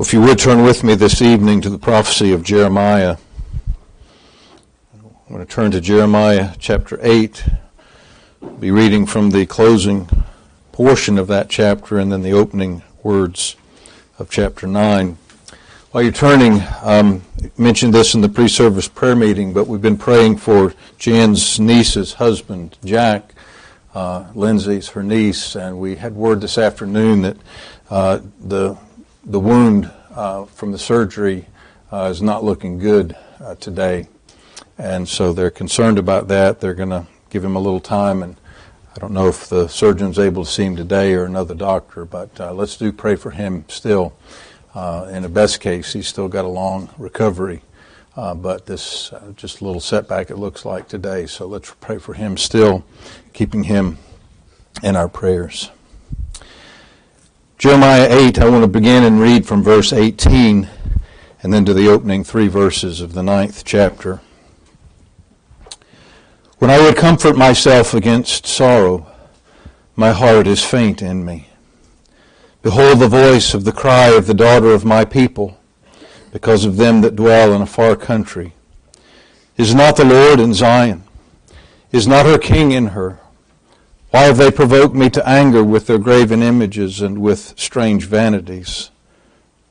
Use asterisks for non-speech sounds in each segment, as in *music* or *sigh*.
Well, if you would turn with me this evening to the prophecy of Jeremiah. I'm going to turn to Jeremiah chapter 8. I'll be reading from the closing portion of that chapter and then the opening words of chapter 9. While you're turning, um, mentioned this in the pre-service prayer meeting, but we've been praying for Jan's niece's husband, Jack. Uh, Lindsay's her niece, and we had word this afternoon that uh, the the wound uh, from the surgery uh, is not looking good uh, today. And so they're concerned about that. They're going to give him a little time. And I don't know if the surgeon's able to see him today or another doctor, but uh, let's do pray for him still. Uh, in the best case, he's still got a long recovery. Uh, but this just a little setback it looks like today. So let's pray for him still, keeping him in our prayers. Jeremiah 8, I want to begin and read from verse 18 and then to the opening three verses of the ninth chapter. When I would comfort myself against sorrow, my heart is faint in me. Behold the voice of the cry of the daughter of my people, because of them that dwell in a far country. Is not the Lord in Zion? Is not her king in her? Why have they provoked me to anger with their graven images and with strange vanities?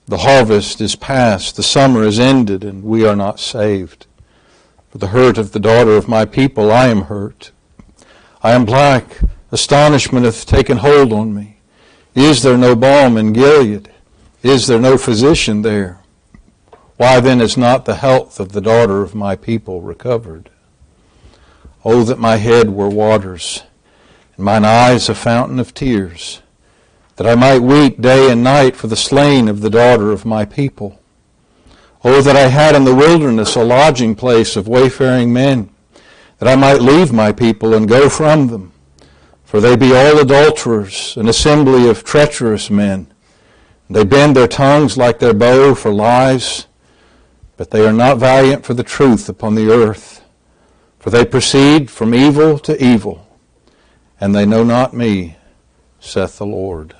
The harvest is past, the summer is ended, and we are not saved. For the hurt of the daughter of my people, I am hurt. I am black. Astonishment hath taken hold on me. Is there no balm in Gilead? Is there no physician there? Why then is not the health of the daughter of my people recovered? Oh, that my head were waters mine eyes a fountain of tears, that I might weep day and night for the slain of the daughter of my people. Oh, that I had in the wilderness a lodging place of wayfaring men, that I might leave my people and go from them. For they be all adulterers, an assembly of treacherous men. They bend their tongues like their bow for lies, but they are not valiant for the truth upon the earth. For they proceed from evil to evil and they know not me, saith the Lord.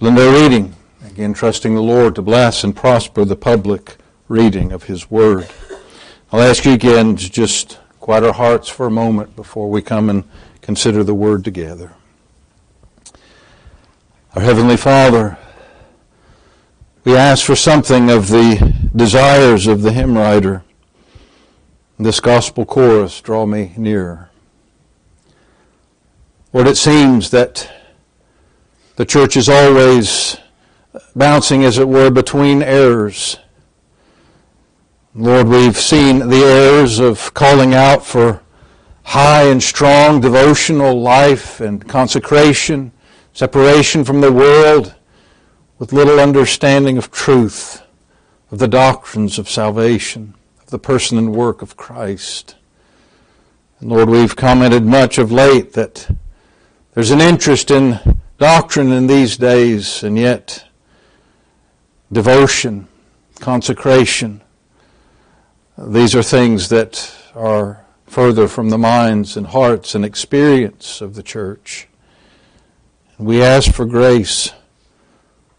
Their reading, again trusting the Lord to bless and prosper the public reading of His Word. I'll ask you again to just quiet our hearts for a moment before we come and consider the Word together. Our Heavenly Father, we ask for something of the desires of the hymn writer. This gospel chorus, draw me nearer. Lord, it seems that the church is always bouncing, as it were, between errors. Lord, we've seen the errors of calling out for high and strong devotional life and consecration, separation from the world, with little understanding of truth, of the doctrines of salvation, of the person and work of Christ. And Lord, we've commented much of late that there's an interest in doctrine in these days, and yet devotion, consecration, these are things that are further from the minds and hearts and experience of the church. We ask for grace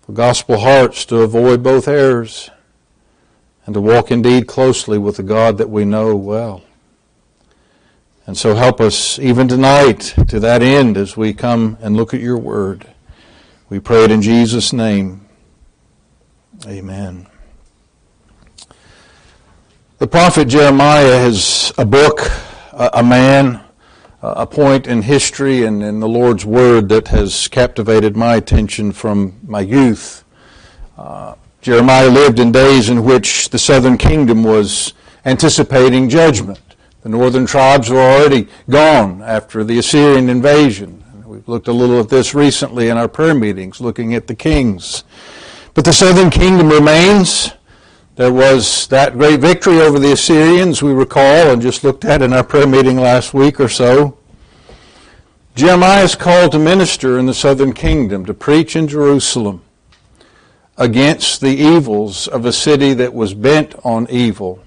for gospel hearts to avoid both errors and to walk indeed closely with the God that we know well. And so help us even tonight to that end as we come and look at your word. We pray it in Jesus' name. Amen. The prophet Jeremiah is a book, a man, a point in history and in the Lord's Word that has captivated my attention from my youth. Uh, Jeremiah lived in days in which the southern kingdom was anticipating judgment. The northern tribes were already gone after the Assyrian invasion. We've looked a little at this recently in our prayer meetings, looking at the kings. But the southern kingdom remains. There was that great victory over the Assyrians, we recall, and just looked at in our prayer meeting last week or so. Jeremiah is called to minister in the southern kingdom, to preach in Jerusalem against the evils of a city that was bent on evil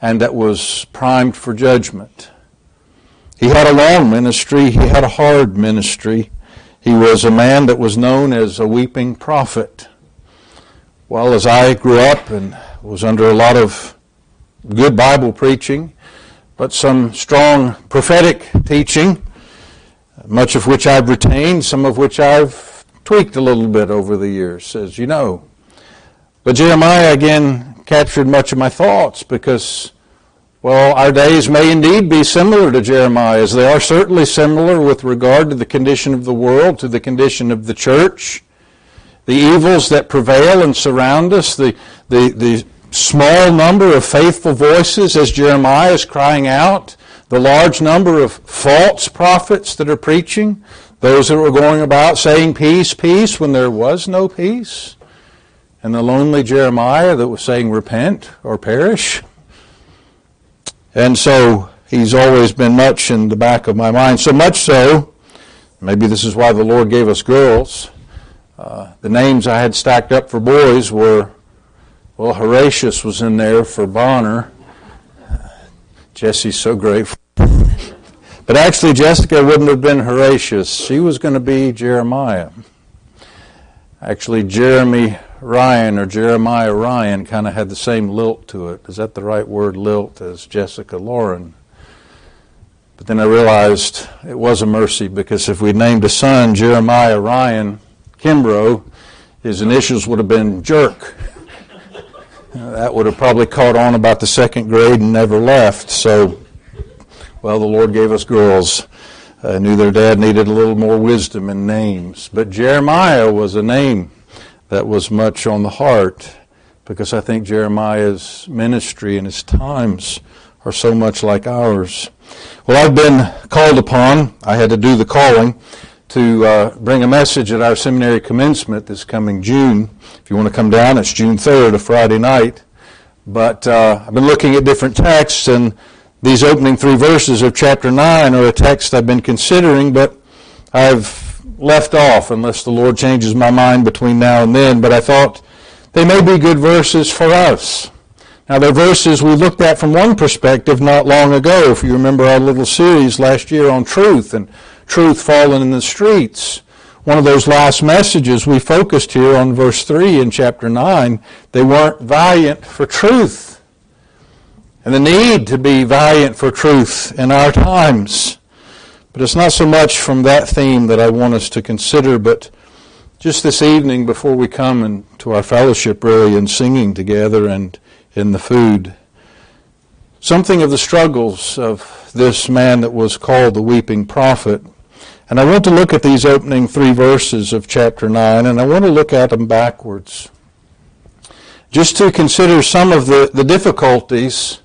and that was primed for judgment. He had a long ministry, he had a hard ministry. He was a man that was known as a weeping prophet. Well, as I grew up and was under a lot of good Bible preaching, but some strong prophetic teaching, much of which I've retained, some of which I've tweaked a little bit over the years, as you know. But Jeremiah again captured much of my thoughts because, well, our days may indeed be similar to Jeremiah's. They are certainly similar with regard to the condition of the world, to the condition of the church, the evils that prevail and surround us, the, the, the small number of faithful voices as Jeremiah is crying out, the large number of false prophets that are preaching, those that were going about saying peace, peace when there was no peace, and the lonely Jeremiah that was saying repent or perish. And so he's always been much in the back of my mind, so much so, maybe this is why the Lord gave us girls. Uh, the names I had stacked up for boys were well, Horatius was in there for Bonar. Jesse's so grateful. But actually, Jessica wouldn't have been Horatius. She was going to be Jeremiah. Actually, Jeremy Ryan or Jeremiah Ryan kind of had the same lilt to it. Is that the right word, lilt, as Jessica Lauren? But then I realized it was a mercy because if we'd named a son Jeremiah Ryan Kimbrough, his initials would have been Jerk. *laughs* That would have probably caught on about the second grade and never left. So, well, the Lord gave us girls. I knew their dad needed a little more wisdom in names. But Jeremiah was a name that was much on the heart because I think Jeremiah's ministry and his times are so much like ours. Well, I've been called upon, I had to do the calling, to uh, bring a message at our seminary commencement this coming June. If you want to come down, it's June 3rd, a Friday night. But uh, I've been looking at different texts, and these opening three verses of chapter 9 are a text I've been considering, but I've left off unless the Lord changes my mind between now and then. But I thought they may be good verses for us. Now, they're verses we looked at from one perspective not long ago. If you remember our little series last year on truth and truth fallen in the streets. One of those last messages we focused here on verse 3 in chapter 9. They weren't valiant for truth. And the need to be valiant for truth in our times. But it's not so much from that theme that I want us to consider, but just this evening before we come and to our fellowship really and singing together and in the food something of the struggles of this man that was called the weeping prophet and I want to look at these opening three verses of chapter 9, and I want to look at them backwards. Just to consider some of the, the difficulties,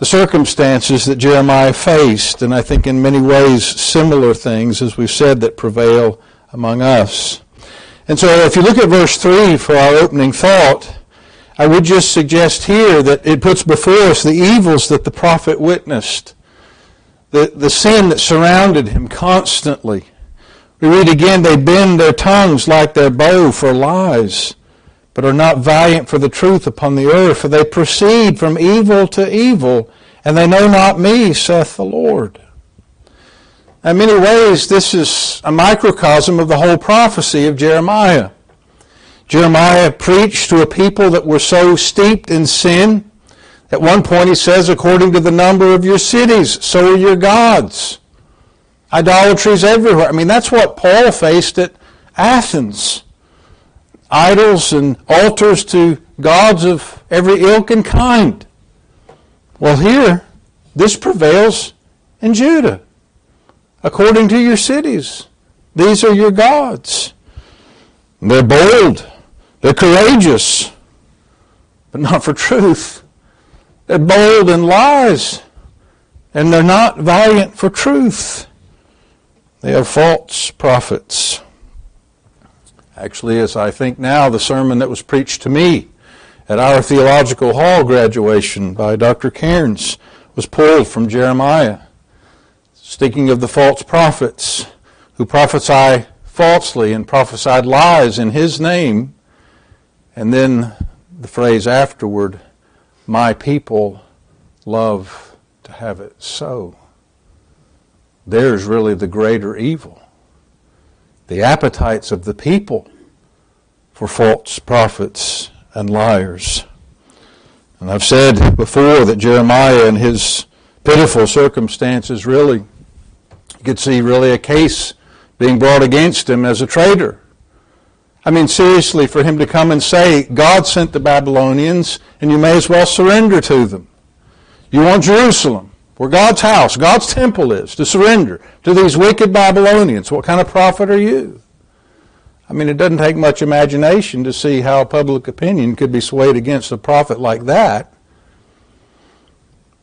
the circumstances that Jeremiah faced, and I think in many ways similar things, as we've said, that prevail among us. And so if you look at verse 3 for our opening thought, I would just suggest here that it puts before us the evils that the prophet witnessed the, the sin that surrounded him constantly. We read again, they bend their tongues like their bow for lies, but are not valiant for the truth upon the earth, for they proceed from evil to evil, and they know not me, saith the Lord. In many ways, this is a microcosm of the whole prophecy of Jeremiah. Jeremiah preached to a people that were so steeped in sin at one point he says, according to the number of your cities, so are your gods. Idolatries everywhere. I mean, that's what Paul faced at Athens. Idols and altars to gods of every ilk and kind. Well, here, this prevails in Judah. According to your cities, these are your gods. They're bold, they're courageous, but not for truth. They're bold in lies, and they're not valiant for truth. They are false prophets. Actually, as I think now, the sermon that was preached to me at our theological hall graduation by Dr. Cairns was pulled from Jeremiah, speaking of the false prophets who prophesy falsely and prophesied lies in his name, and then the phrase afterward, my people love to have it so. There's really the greater evil. The appetites of the people for false prophets and liars. And I've said before that Jeremiah and his pitiful circumstances really, you could see really a case being brought against him as a traitor. I mean, seriously, for him to come and say, God sent the Babylonians, and you may as well surrender to them. You want Jerusalem, where God's house, God's temple is, to surrender to these wicked Babylonians. What kind of prophet are you? I mean, it doesn't take much imagination to see how public opinion could be swayed against a prophet like that.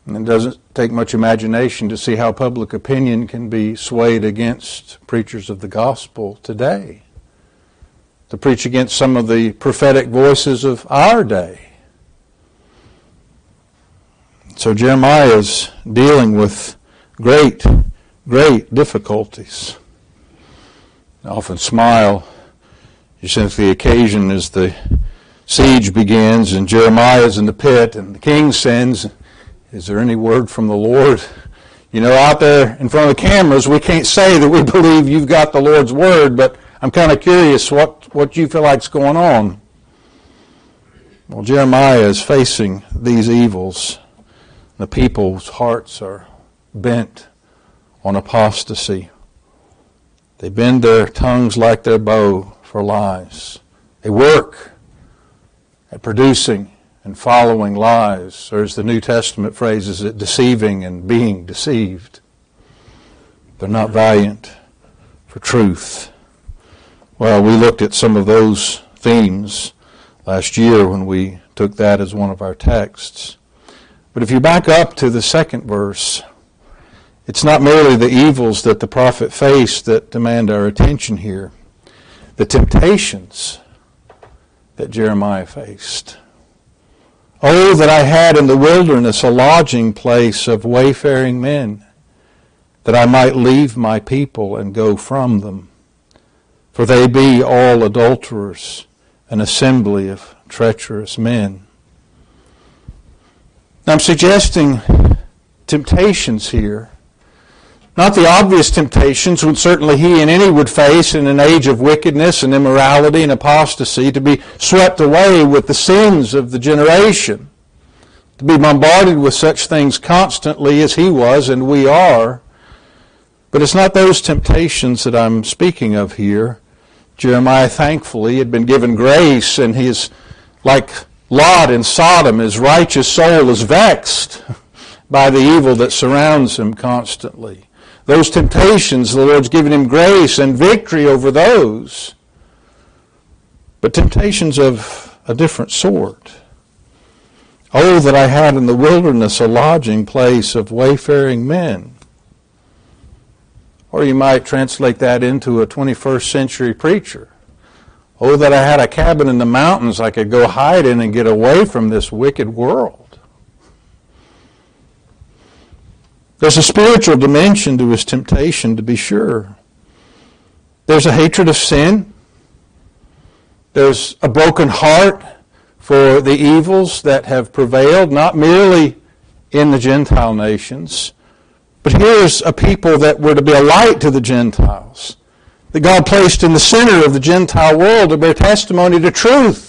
And it doesn't take much imagination to see how public opinion can be swayed against preachers of the gospel today. To preach against some of the prophetic voices of our day. So Jeremiah is dealing with great, great difficulties. I often smile since the occasion as the siege begins and Jeremiah is in the pit and the king sends, is there any word from the Lord? You know, out there in front of the cameras, we can't say that we *laughs* believe you've got the Lord's word, but I'm kind of curious what, what you feel like's going on. Well, Jeremiah is facing these evils. The people's hearts are bent on apostasy. They bend their tongues like their bow for lies. They work at producing and following lies, or as the New Testament phrases it, deceiving and being deceived. They're not valiant for truth. Well, we looked at some of those themes last year when we took that as one of our texts. But if you back up to the second verse, it's not merely the evils that the prophet faced that demand our attention here the temptations that Jeremiah faced. Oh, that I had in the wilderness a lodging place of wayfaring men, that I might leave my people and go from them. For they be all adulterers, an assembly of treacherous men. Now, I'm suggesting temptations here not the obvious temptations which certainly he and any would face in an age of wickedness and immorality and apostasy to be swept away with the sins of the generation, to be bombarded with such things constantly as he was and we are. But it's not those temptations that I'm speaking of here. Jeremiah, thankfully, had been given grace, and he is like Lot in Sodom. His righteous soul is vexed by the evil that surrounds him constantly. Those temptations, the Lord's given him grace and victory over those. But temptations of a different sort. Oh, that I had in the wilderness a lodging place of wayfaring men. Or you might translate that into a 21st century preacher. Oh, that I had a cabin in the mountains I could go hide in and get away from this wicked world. There's a spiritual dimension to his temptation, to be sure. There's a hatred of sin. There's a broken heart for the evils that have prevailed, not merely in the Gentile nations, but here's a people that were to be a light to the Gentiles, that God placed in the center of the Gentile world to bear testimony to truth.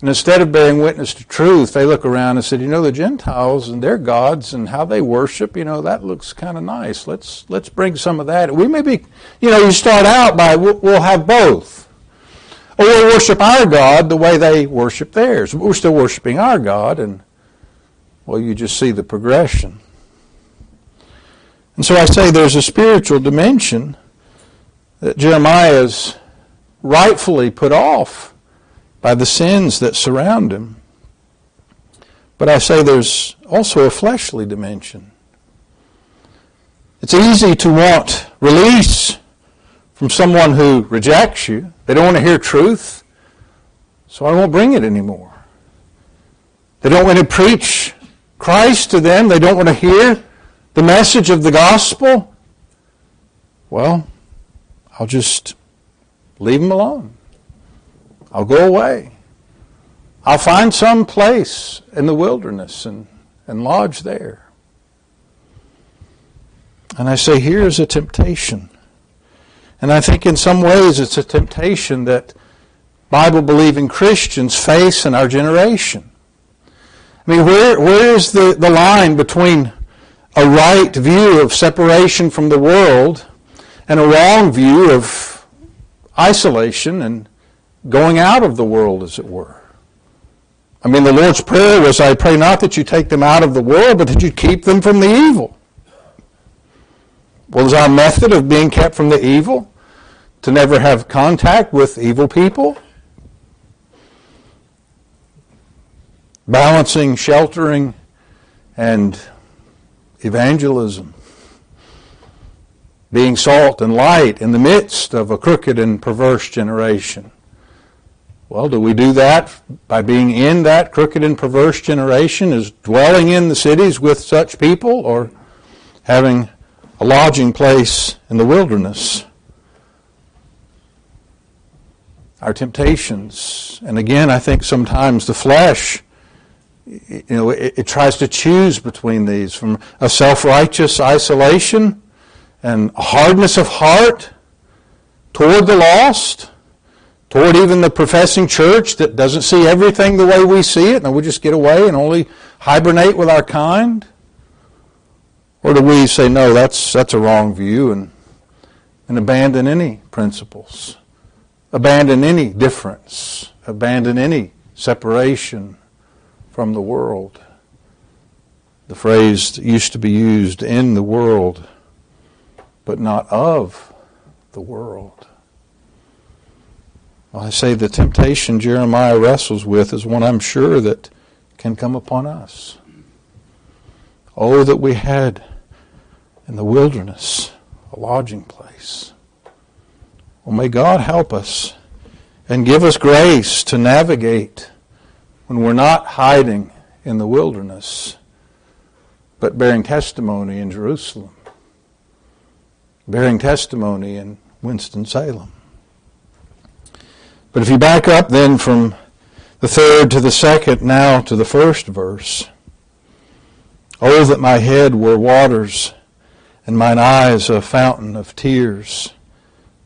And instead of bearing witness to truth, they look around and said, you know, the Gentiles and their gods and how they worship, you know, that looks kind of nice. Let's let's bring some of that. We may be, you know, you start out by we'll, we'll have both. Or we'll worship our God the way they worship theirs. We're still worshiping our God, and well, you just see the progression. And so I say there's a spiritual dimension that Jeremiah is rightfully put off by the sins that surround him. But I say there's also a fleshly dimension. It's easy to want release from someone who rejects you. They don't want to hear truth, so I won't bring it anymore. They don't want to preach Christ to them. They don't want to hear the message of the gospel. Well, I'll just leave them alone. I'll go away. I'll find some place in the wilderness and, and lodge there. And I say, here's a temptation. And I think in some ways it's a temptation that Bible believing Christians face in our generation. I mean, where, where is the, the line between a right view of separation from the world and a wrong view of isolation and going out of the world, as it were? I mean, the Lord's Prayer was, I pray not that you take them out of the world, but that you keep them from the evil. Well, is our method of being kept from the evil to never have contact with evil people? Balancing, sheltering, and evangelism. Being salt and light in the midst of a crooked and perverse generation. Well, do we do that by being in that crooked and perverse generation, is dwelling in the cities with such people, or having a lodging place in the wilderness? Our temptations, and again, I think sometimes the flesh, you know, it, it tries to choose between these from a self righteous isolation and hardness of heart toward the lost toward even the professing church that doesn't see everything the way we see it, and we just get away and only hibernate with our kind? Or do we say, no, that's, that's a wrong view and, and abandon any principles, abandon any difference, abandon any separation from the world? The phrase used to be used in the world, but not of the world. Well, I say the temptation Jeremiah wrestles with is one I'm sure that can come upon us. Oh, that we had in the wilderness a lodging place. Well, may God help us and give us grace to navigate when we're not hiding in the wilderness, but bearing testimony in Jerusalem, bearing testimony in Winston-Salem. But if you back up then from the third to the second, now to the first verse. Oh, that my head were waters, and mine eyes a fountain of tears,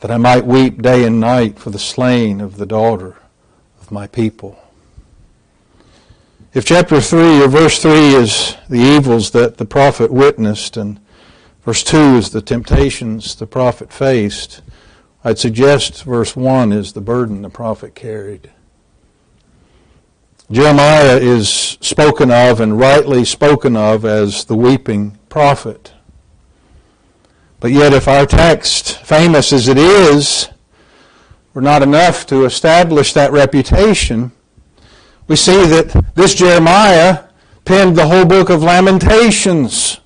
that I might weep day and night for the slain of the daughter of my people. If chapter 3 or verse 3 is the evils that the prophet witnessed, and verse 2 is the temptations the prophet faced, I'd suggest verse 1 is the burden the prophet carried. Jeremiah is spoken of and rightly spoken of as the weeping prophet. But yet, if our text, famous as it is, were not enough to establish that reputation, we see that this Jeremiah penned the whole book of Lamentations.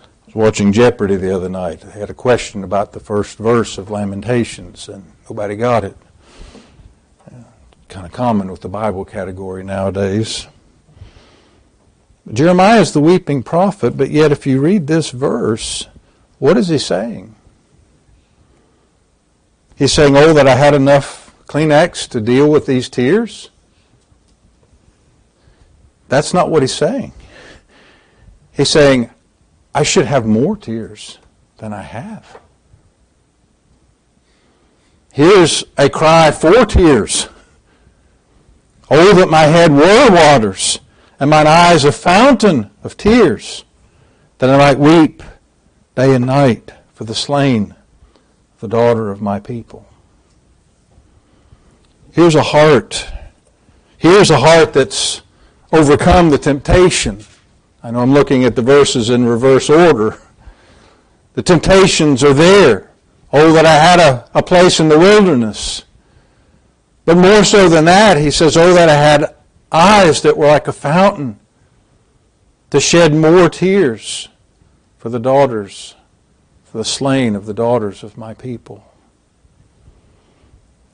I was watching Jeopardy the other night. I had a question about the first verse of Lamentations, and nobody got it. Kind of common with the Bible category nowadays. Jeremiah is the weeping prophet, but yet if you read this verse, what is he saying? He's saying, Oh, that I had enough Kleenex to deal with these tears. That's not what he's saying. He's saying, I should have more tears than I have. Here's a cry for tears. Oh, that my head were waters, and mine eyes a fountain of tears, that I might weep day and night for the slain, the daughter of my people. Here's a heart. Here's a heart that's overcome the temptation I know I'm looking at the verses in reverse order. The temptations are there. Oh, that I had a, a place in the wilderness. But more so than that, he says, Oh, that I had eyes that were like a fountain to shed more tears for the daughters, for the slain of the daughters of my people.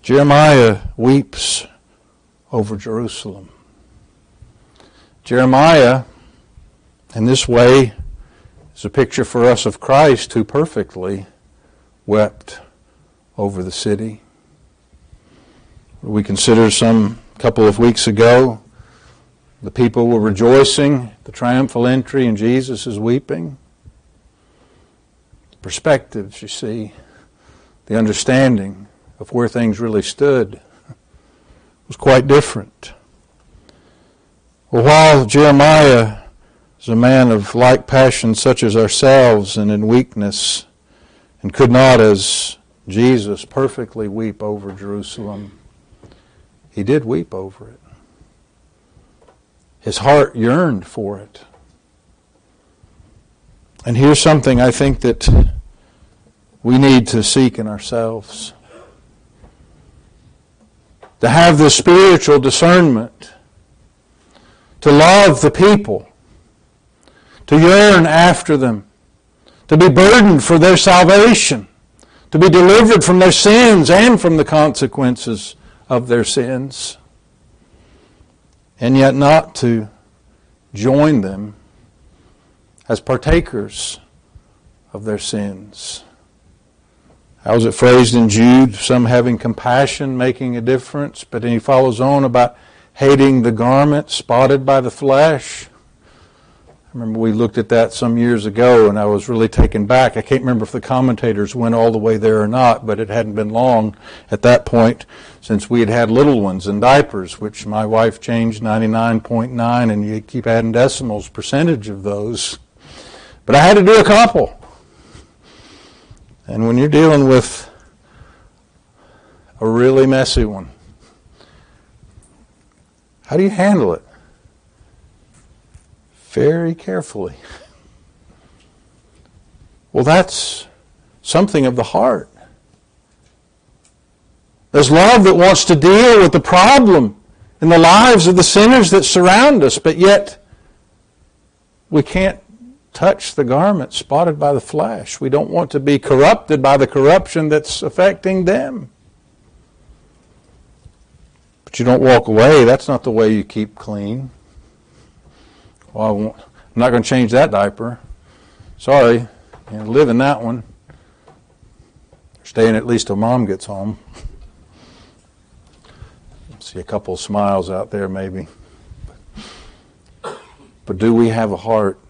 Jeremiah weeps over Jerusalem. Jeremiah in this way is a picture for us of Christ who perfectly wept over the city. We considered some couple of weeks ago the people were rejoicing, the triumphal entry, and Jesus is weeping. Perspectives, you see, the understanding of where things really stood was quite different. Well, while Jeremiah is a man of like passion such as ourselves and in weakness, and could not, as Jesus, perfectly weep over Jerusalem, he did weep over it. His heart yearned for it. And here's something I think that we need to seek in ourselves to have the spiritual discernment, to love the people, to yearn after them, to be burdened for their salvation, to be delivered from their sins and from the consequences of their sins, and yet not to join them as partakers of their sins. How's it phrased in Jude? Some having compassion, making a difference, but then he follows on about hating the garment spotted by the flesh. I remember we looked at that some years ago and I was really taken back. I can't remember if the commentators went all the way there or not, but it hadn't been long at that point since we had had little ones in diapers, which my wife changed 99.9 and you keep adding decimals percentage of those. But I had to do a couple. And when you're dealing with a really messy one, how do you handle it? Very carefully. Well, that's something of the heart. There's love that wants to deal with the problem in the lives of the sinners that surround us, but yet we can't touch the garment spotted by the flesh. We don't want to be corrupted by the corruption that's affecting them. But you don't walk away. That's not the way you keep clean. Well, I'm not going to change that diaper. Sorry. You know, live in that one. Staying at least till mom gets home. See a couple of smiles out there, maybe. But do we have a heart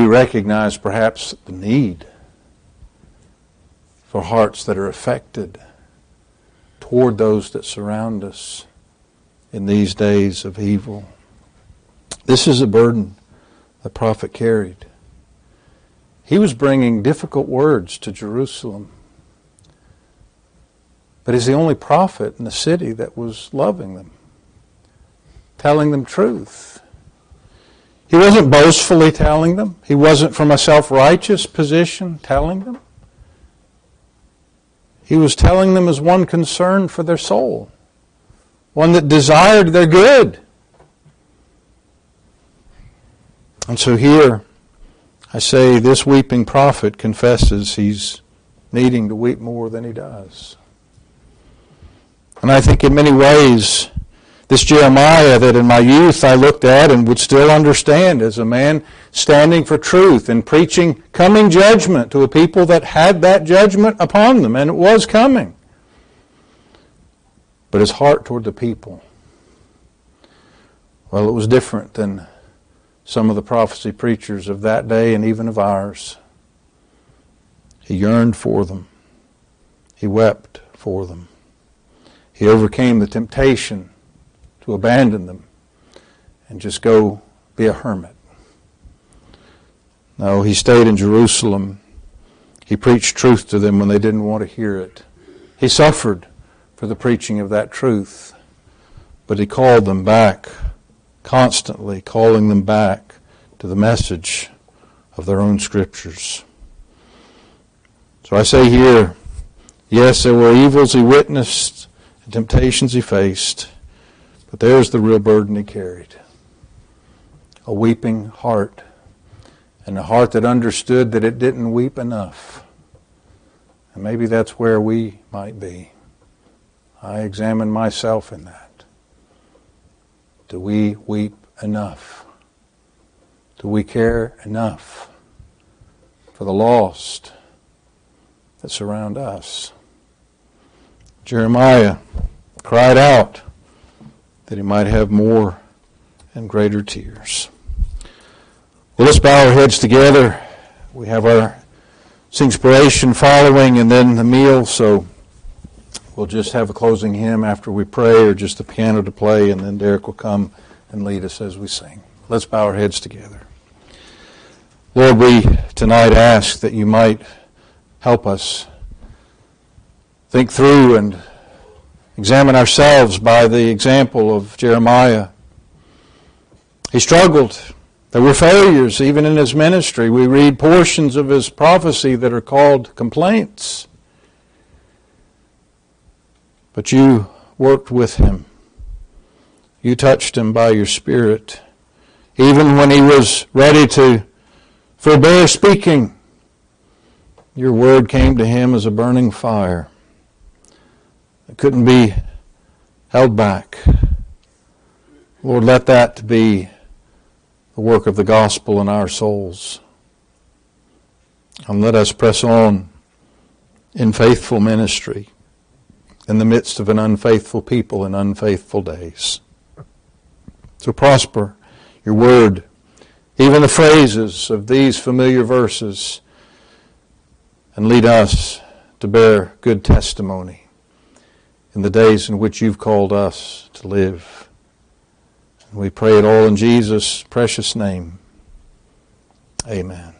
we recognize perhaps the need for hearts that are affected toward those that surround us in these days of evil? This is a burden the prophet carried. He was bringing difficult words to Jerusalem. But he's the only prophet in the city that was loving them, telling them truth. He wasn't boastfully telling them. He wasn't from a self-righteous position telling them. He was telling them as one concerned for their soul, one that desired their good. And so here, I say this weeping prophet confesses he's needing to weep more than he does. And I think in many ways, this Jeremiah that in my youth I looked at and would still understand as a man standing for truth and preaching coming judgment to a people that had that judgment upon them, and it was coming. But his heart toward the people, well, it was different than some of the prophecy preachers of that day and even of ours. He yearned for them. He wept for them. He overcame the temptation abandon them and just go be a hermit. No, he stayed in Jerusalem. He preached truth to them when they didn't want to hear it. He suffered for the preaching of that truth, but he called them back, constantly calling them back to the message of their own scriptures. So I say here, yes, there were evils he witnessed and temptations he faced. But there's the real burden he carried a weeping heart, and a heart that understood that it didn't weep enough. And maybe that's where we might be. I examine myself in that. Do we weep enough? Do we care enough for the lost that surround us? Jeremiah cried out that he might have more and greater tears. Well, let's bow our heads together. We have our inspiration following and then the meal, so we'll just have a closing hymn after we pray or just the piano to play, and then Derek will come and lead us as we sing. Let's bow our heads together. Lord, we tonight ask that you might help us think through and examine ourselves by the example of Jeremiah. He struggled. There were failures even in his ministry. We read portions of his prophecy that are called complaints. But you worked with him. You touched him by your Spirit. Even when he was ready to forbear speaking, your word came to him as a burning fire. Couldn't be held back. Lord, let that be the work of the gospel in our souls. And let us press on in faithful ministry in the midst of an unfaithful people in unfaithful days. So prosper your word, even the phrases of these familiar verses, and lead us to bear good testimony in the days in which you've called us to live. We pray it all in Jesus' precious name. Amen.